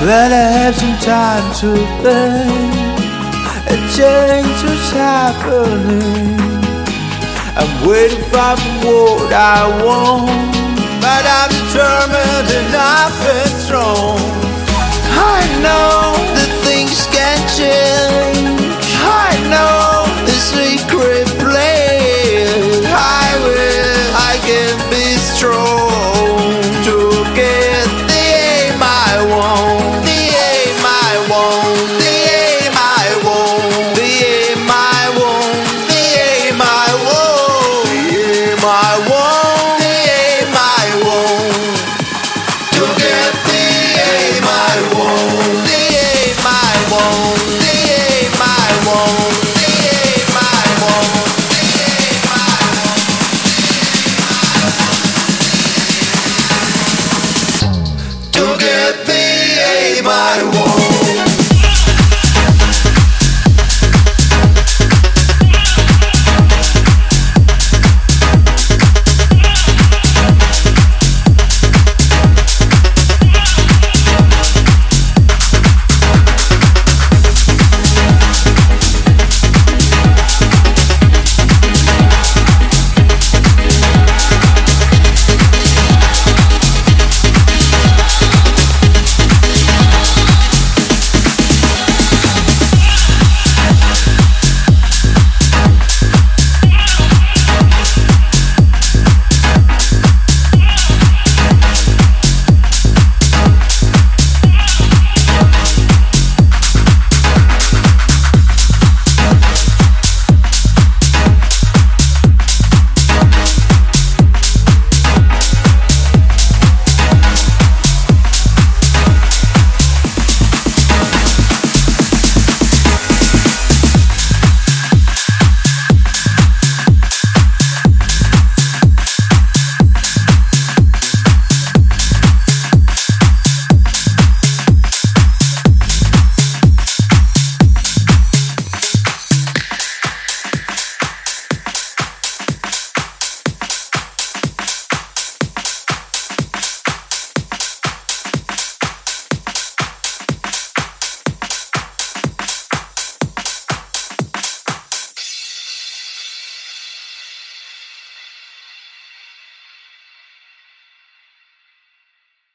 Glad I have some time to think. A change is happening. I'm waiting for what I want, but I'm determined and Let's